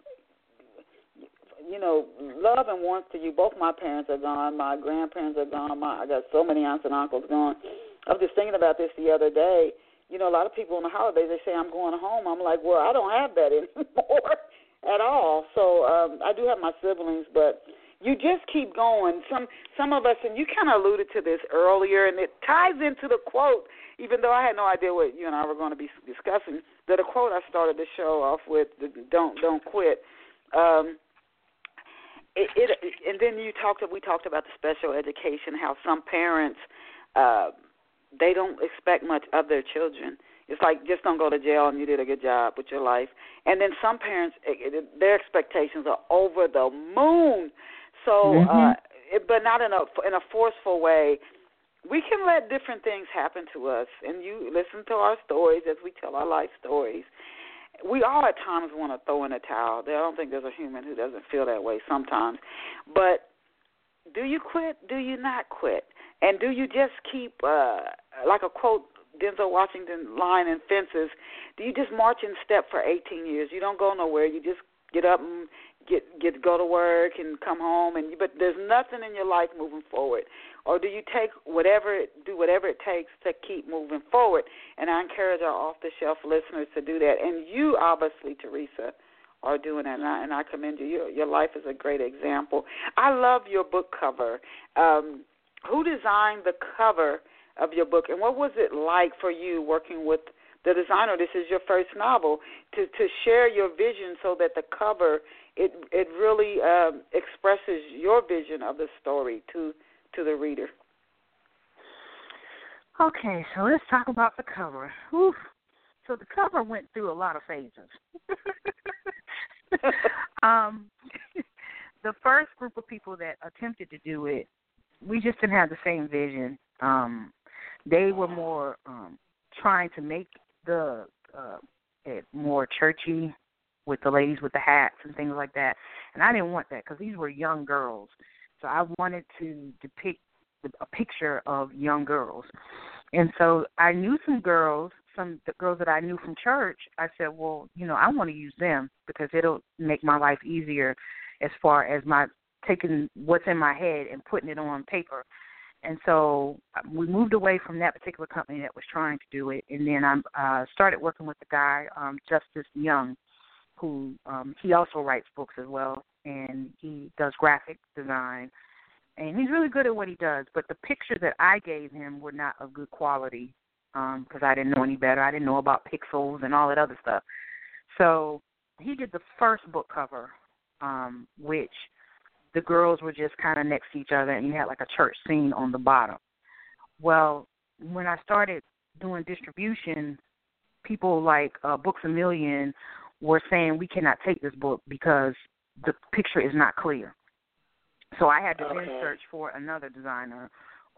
you know, love and warmth to you. Both my parents are gone. My grandparents are gone. My I got so many aunts and uncles gone. I was just thinking about this the other day. You know, a lot of people on the holidays they say I'm going home. I'm like, well, I don't have that anymore at all. So um, I do have my siblings, but you just keep going. Some some of us, and you kind of alluded to this earlier, and it ties into the quote. Even though I had no idea what you and I were going to be discussing, that a quote I started the show off with, "Don't don't quit." Um, it, it and then you talked. We talked about the special education, how some parents uh, they don't expect much of their children it's like just don't go to jail and you did a good job with your life. And then some parents, their expectations are over the moon. So, mm-hmm. uh, it, but not in a in a forceful way. We can let different things happen to us, and you listen to our stories as we tell our life stories. We all at times want to throw in a towel. I don't think there's a human who doesn't feel that way sometimes. But do you quit? Do you not quit? And do you just keep, uh, like a quote Denzel Washington line and fences, do you just march in step for 18 years? You don't go nowhere. You just get up and get get go to work and come home and you, but there's nothing in your life moving forward. Or do you take whatever do whatever it takes to keep moving forward? And i encourage our off the shelf listeners to do that. And you obviously teresa are doing that. And i, and I commend you. Your, your life is a great example. I love your book cover. Um who designed the cover of your book, and what was it like for you working with the designer? This is your first novel to to share your vision so that the cover it it really um, expresses your vision of the story to to the reader. Okay, so let's talk about the cover. Oof. So the cover went through a lot of phases. um, the first group of people that attempted to do it, we just didn't have the same vision. Um, they were more um trying to make the uh it more churchy with the ladies with the hats and things like that. And I didn't want that because these were young girls. So I wanted to depict a picture of young girls. And so I knew some girls some the girls that I knew from church, I said, well, you know, I want to use them because it'll make my life easier as far as my taking what's in my head and putting it on paper. And so uh, we moved away from that particular company that was trying to do it, and then I uh, started working with the guy um, Justice Young, who um, he also writes books as well, and he does graphic design, and he's really good at what he does. But the pictures that I gave him were not of good quality because um, I didn't know any better. I didn't know about pixels and all that other stuff. So he did the first book cover, um, which the girls were just kind of next to each other, and you had like a church scene on the bottom. Well, when I started doing distribution, people like uh, Books a Million were saying we cannot take this book because the picture is not clear. So I had to okay. then search for another designer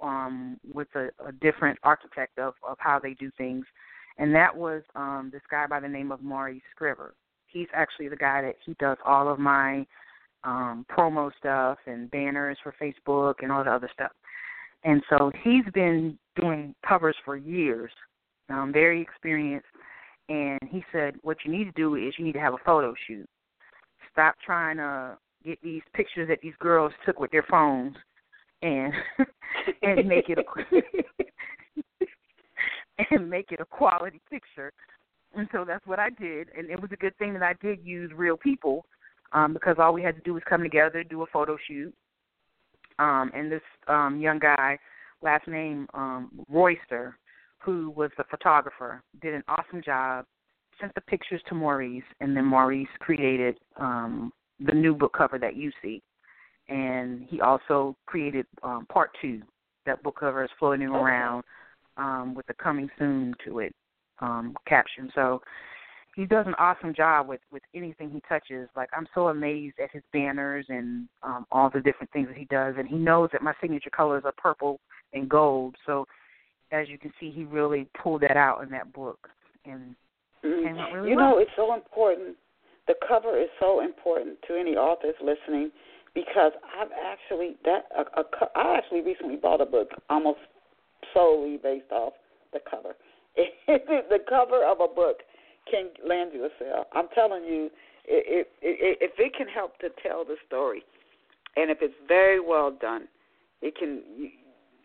um, with a, a different architect of, of how they do things, and that was um, this guy by the name of Maurice Scriver. He's actually the guy that he does all of my um, promo stuff and banners for Facebook and all the other stuff. And so he's been doing covers for years, um, very experienced. And he said, what you need to do is you need to have a photo shoot. Stop trying to get these pictures that these girls took with their phones and and make it a and make it a quality picture. And so that's what I did, and it was a good thing that I did use real people um, because all we had to do was come together, do a photo shoot. Um, and this um, young guy, last name um, Royster, who was the photographer, did an awesome job. Sent the pictures to Maurice, and then Maurice created um, the new book cover that you see. And he also created um, part two. That book cover is floating around um, with the coming soon to it um, caption. So he does an awesome job with with anything he touches. Like I'm so amazed at his banners and um all the different things that he does and he knows that my signature colors are purple and gold. So as you can see he really pulled that out in that book and mm-hmm. really You well. know, it's so important. The cover is so important to any authors listening because I've actually that a, a, I actually recently bought a book almost solely based off the cover. the cover of a book can land you a sale. I'm telling you, if, if, if it can help to tell the story, and if it's very well done, it can.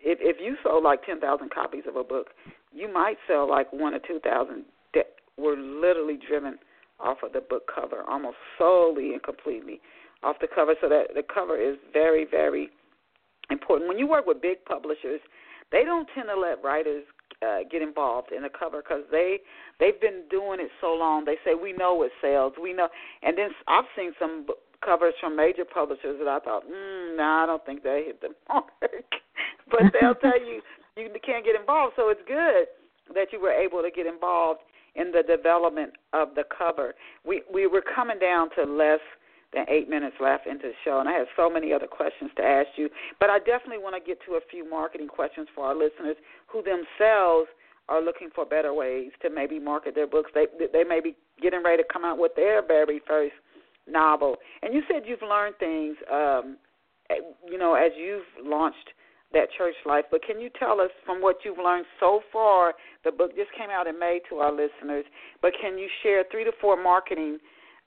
If if you sold like ten thousand copies of a book, you might sell like one or two thousand that were literally driven off of the book cover, almost solely and completely off the cover. So that the cover is very, very important. When you work with big publishers, they don't tend to let writers uh, get involved in the cover because they they've been doing it so long. They say we know it sells, we know. And then I've seen some covers from major publishers that I thought, mm, no, nah, I don't think they hit the mark. but they'll tell you you can't get involved. So it's good that you were able to get involved in the development of the cover. We we were coming down to less than eight minutes left into the show, and I have so many other questions to ask you. But I definitely want to get to a few marketing questions for our listeners who themselves are looking for better ways to maybe market their books. They they may be getting ready to come out with their very first novel. And you said you've learned things, um, you know, as you've launched that church life. But can you tell us from what you've learned so far? The book just came out in May to our listeners. But can you share three to four marketing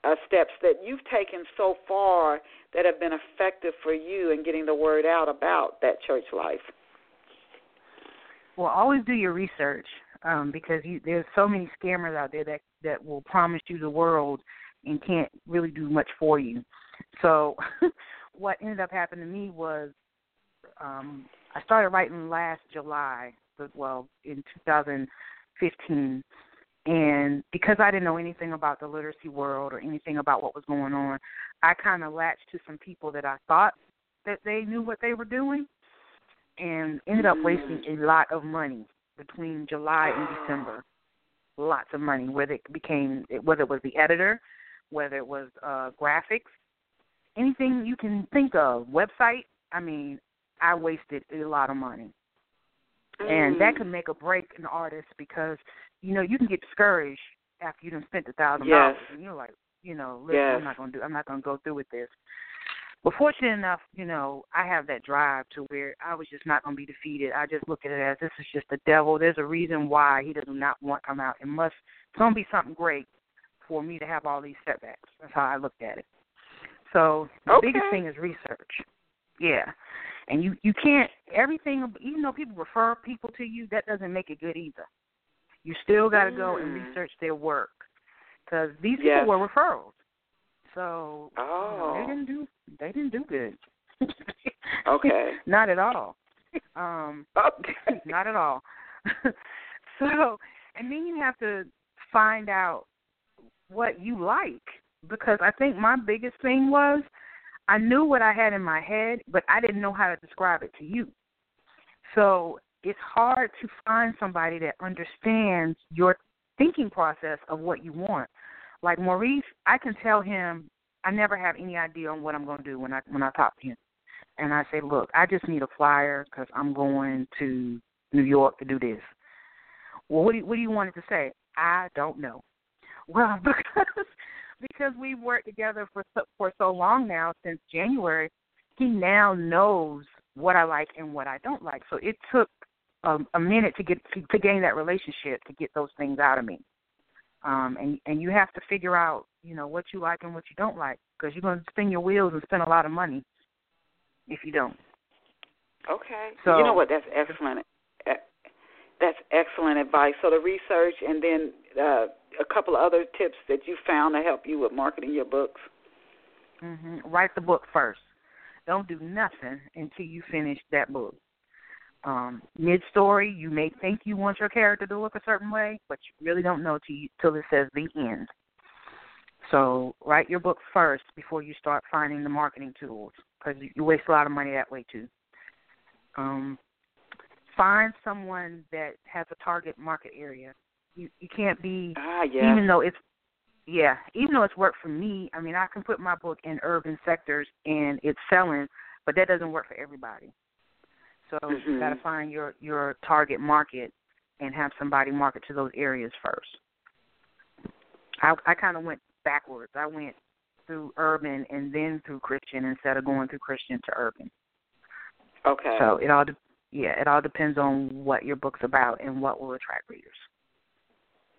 uh, steps that you've taken so far that have been effective for you in getting the word out about that church life? Well, always do your research um, because you, there's so many scammers out there that that will promise you the world and can't really do much for you. So, what ended up happening to me was um, I started writing last July, well, in 2015, and because I didn't know anything about the literacy world or anything about what was going on, I kind of latched to some people that I thought that they knew what they were doing and ended up wasting a lot of money between July and December. Lots of money, whether it became whether it was the editor, whether it was uh graphics, anything you can think of, website. I mean, I wasted a lot of money. And that can make or break an artist because you know, you can get discouraged after you done spent a thousand dollars, and you're like, you know, listen, yes. I'm not gonna do, I'm not gonna go through with this. but fortunate enough, you know, I have that drive to where I was just not going to be defeated. I just look at it as this is just the devil. There's a reason why he does not want to come out. It must it's going to be something great for me to have all these setbacks. That's how I looked at it. So the okay. biggest thing is research. Yeah, and you you can't everything. Even though people refer people to you, that doesn't make it good either. You still got to mm. go and Mm-hmm. research their work because these Yes. people were referrals. So you know, Oh. they didn't do they didn't do good. Okay. not at all. Um, Okay. not at all. so, and then you have to find out what you like because I think my biggest thing was I knew what I had in my head, but I didn't know how to describe it to you. So it's hard to find somebody that understands your thinking process of what you want. Like Maurice, I can tell him I never have any idea on what I'm going to do when I when I talk to him, and I say, look, I just need a flyer because I'm going to New York to do this. Well, what do you, what do you want it to say? I don't know. Well, because because we've worked together for so, for so long now since January, he now knows what I like and what I don't like. So it took um, a minute to get to, to gain that relationship to get those things out of me. Um, and and you have to figure out you know what you like and what you don't like because you're going to spin your wheels and spend a lot of money if you don't. Okay. So- you know what? That's excellent. That's excellent advice. So the research, and then uh, a couple of other tips that you found to help you with marketing your books. Mm-hmm. Write the book first. Don't do nothing until you finish that book. Um, Mid story, you may think you want your character to look a certain way, but you really don't know till you, till it says the end. So write your book first before you start finding the marketing tools, because you, you waste a lot of money that way too. Um, find someone that has a target market area. You you can't be Ah, yeah. even though it's yeah, even though it's worked for me, I mean I can put my book in urban sectors and it's selling, but that doesn't work for everybody. So you Mhm. gotta find your your target market and have somebody market to those areas first. I I kinda went backwards. I went through urban and then through Christian instead of going through Christian to urban. okay. So it all de- yeah, it all depends on what your book's about and what will attract readers.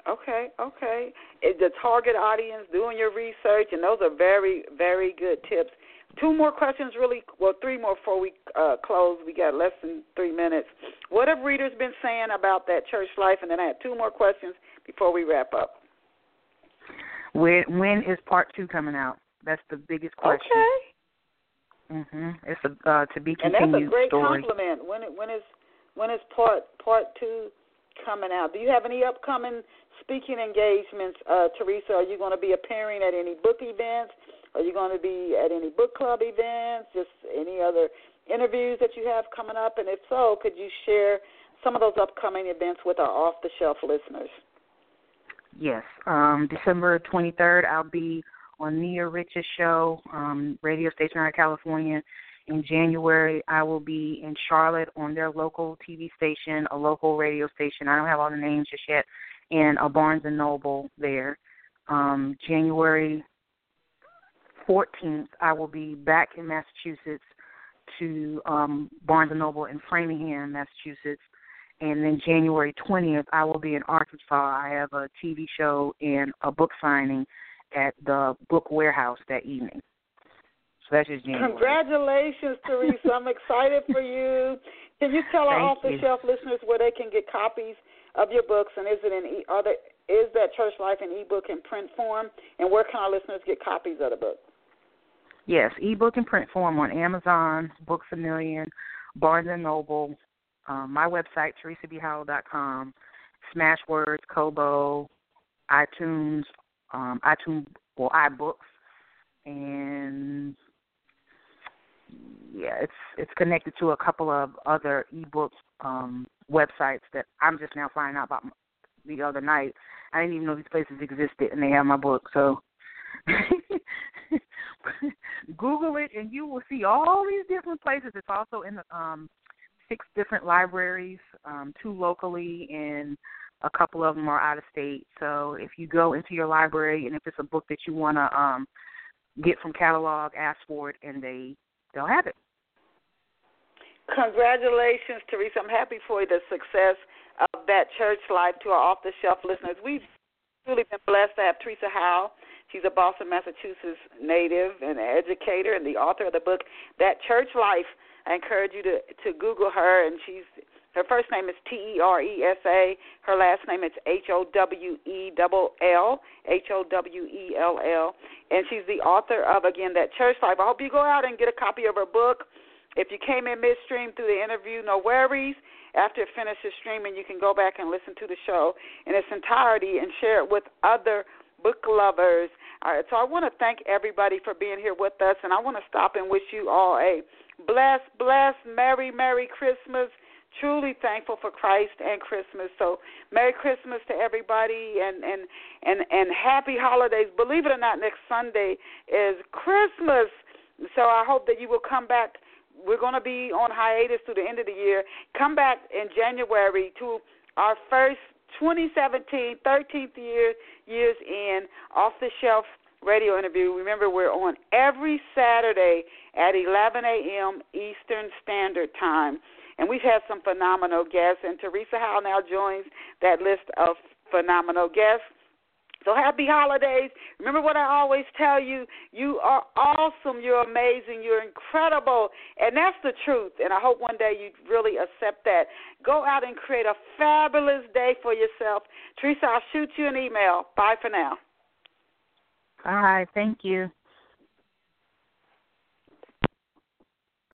Okay, okay. The target audience doing your research, and those are very, very good tips. Two more questions, really. Well, three more before we uh, close. We got less than three minutes. What have readers been saying about that church life? And then I have two more questions before we wrap up. When when is part two coming out? That's the biggest question. Okay. Mhm. It's a uh, to be continued. And that's a great story. compliment. When when is when is part part two coming out? Do you have any upcoming speaking engagements, uh, Teresa? Are you going to be appearing at any book events? Are you going to be at any book club events? Just any other interviews that you have coming up? And if so, could you share some of those upcoming events with our off the shelf listeners? Yes. Um, December 23rd, I'll be on Nia Rich's show, um, radio station out of California. In January, I will be in Charlotte on their local TV station, a local radio station. I don't have all the names just yet, and a Barnes and Noble there. Um, January 14th, I will be back in Massachusetts to um, Barnes and Noble in Framingham, Massachusetts. And then January 20th, I will be in Arkansas. I have a TV show and a book signing at the Book Warehouse that evening. So that's just January. Congratulations, Teresa. I'm excited for you. Can you tell our off-the-shelf listeners where they can get copies of your books and is it in e- are there, is that Church Life in ebook and print form and where can our listeners get copies of the book? Yes, ebook and print form on Amazon, Books a Million, Barnes and Noble, um, my website, teresabhowell.com, Smashwords, Kobo, iTunes, um, iTunes or iBooks, and yeah, it's it's connected to a couple of other ebooks um, websites that I'm just now finding out about the other night. I didn't even know these places existed, and they have my book. So Google it, and you will see all these different places. It's also in the um, six different libraries, um, two locally, and a couple of them are out of state. So if you go into your library, and if it's a book that you want to um, get from catalog, ask for it, and they they'll have it. Congratulations, Teresa. I'm happy for you, the success of that church life to our off the shelf listeners. We've truly been blessed to have Teresa Howell. She's a Boston, Massachusetts native and an educator and the author of the book That Church Life. I encourage you to to Google her and she's her first name is T E R E S A. Her last name is H O W E double L H O W E L L, and she's the author of again that Church Life. I hope you go out and get a copy of her book. If you came in midstream through the interview, no worries. After it finishes streaming, you can go back and listen to the show in its entirety and share it with other book lovers. All right, so I want to thank everybody for being here with us, and I want to stop and wish you all a blessed, blessed, merry, merry Christmas. Truly thankful for Christ and Christmas. So Merry Christmas to everybody and and and and happy holidays. Believe it or not, next Sunday is Christmas. So I hope that you will come back we're going to be on hiatus through the end of the year. Come back in January to our first 2017 13th year years in off the shelf radio interview. Remember, we're on every Saturday at 11 a.m. Eastern Standard Time, and we've had some phenomenal guests. And Teresa Howell now joins that list of phenomenal guests. So happy holidays. Remember what I always tell you you are awesome, you're amazing, you're incredible. And that's the truth. And I hope one day you really accept that. Go out and create a fabulous day for yourself. Teresa, I'll shoot you an email. Bye for now. Bye. Thank you.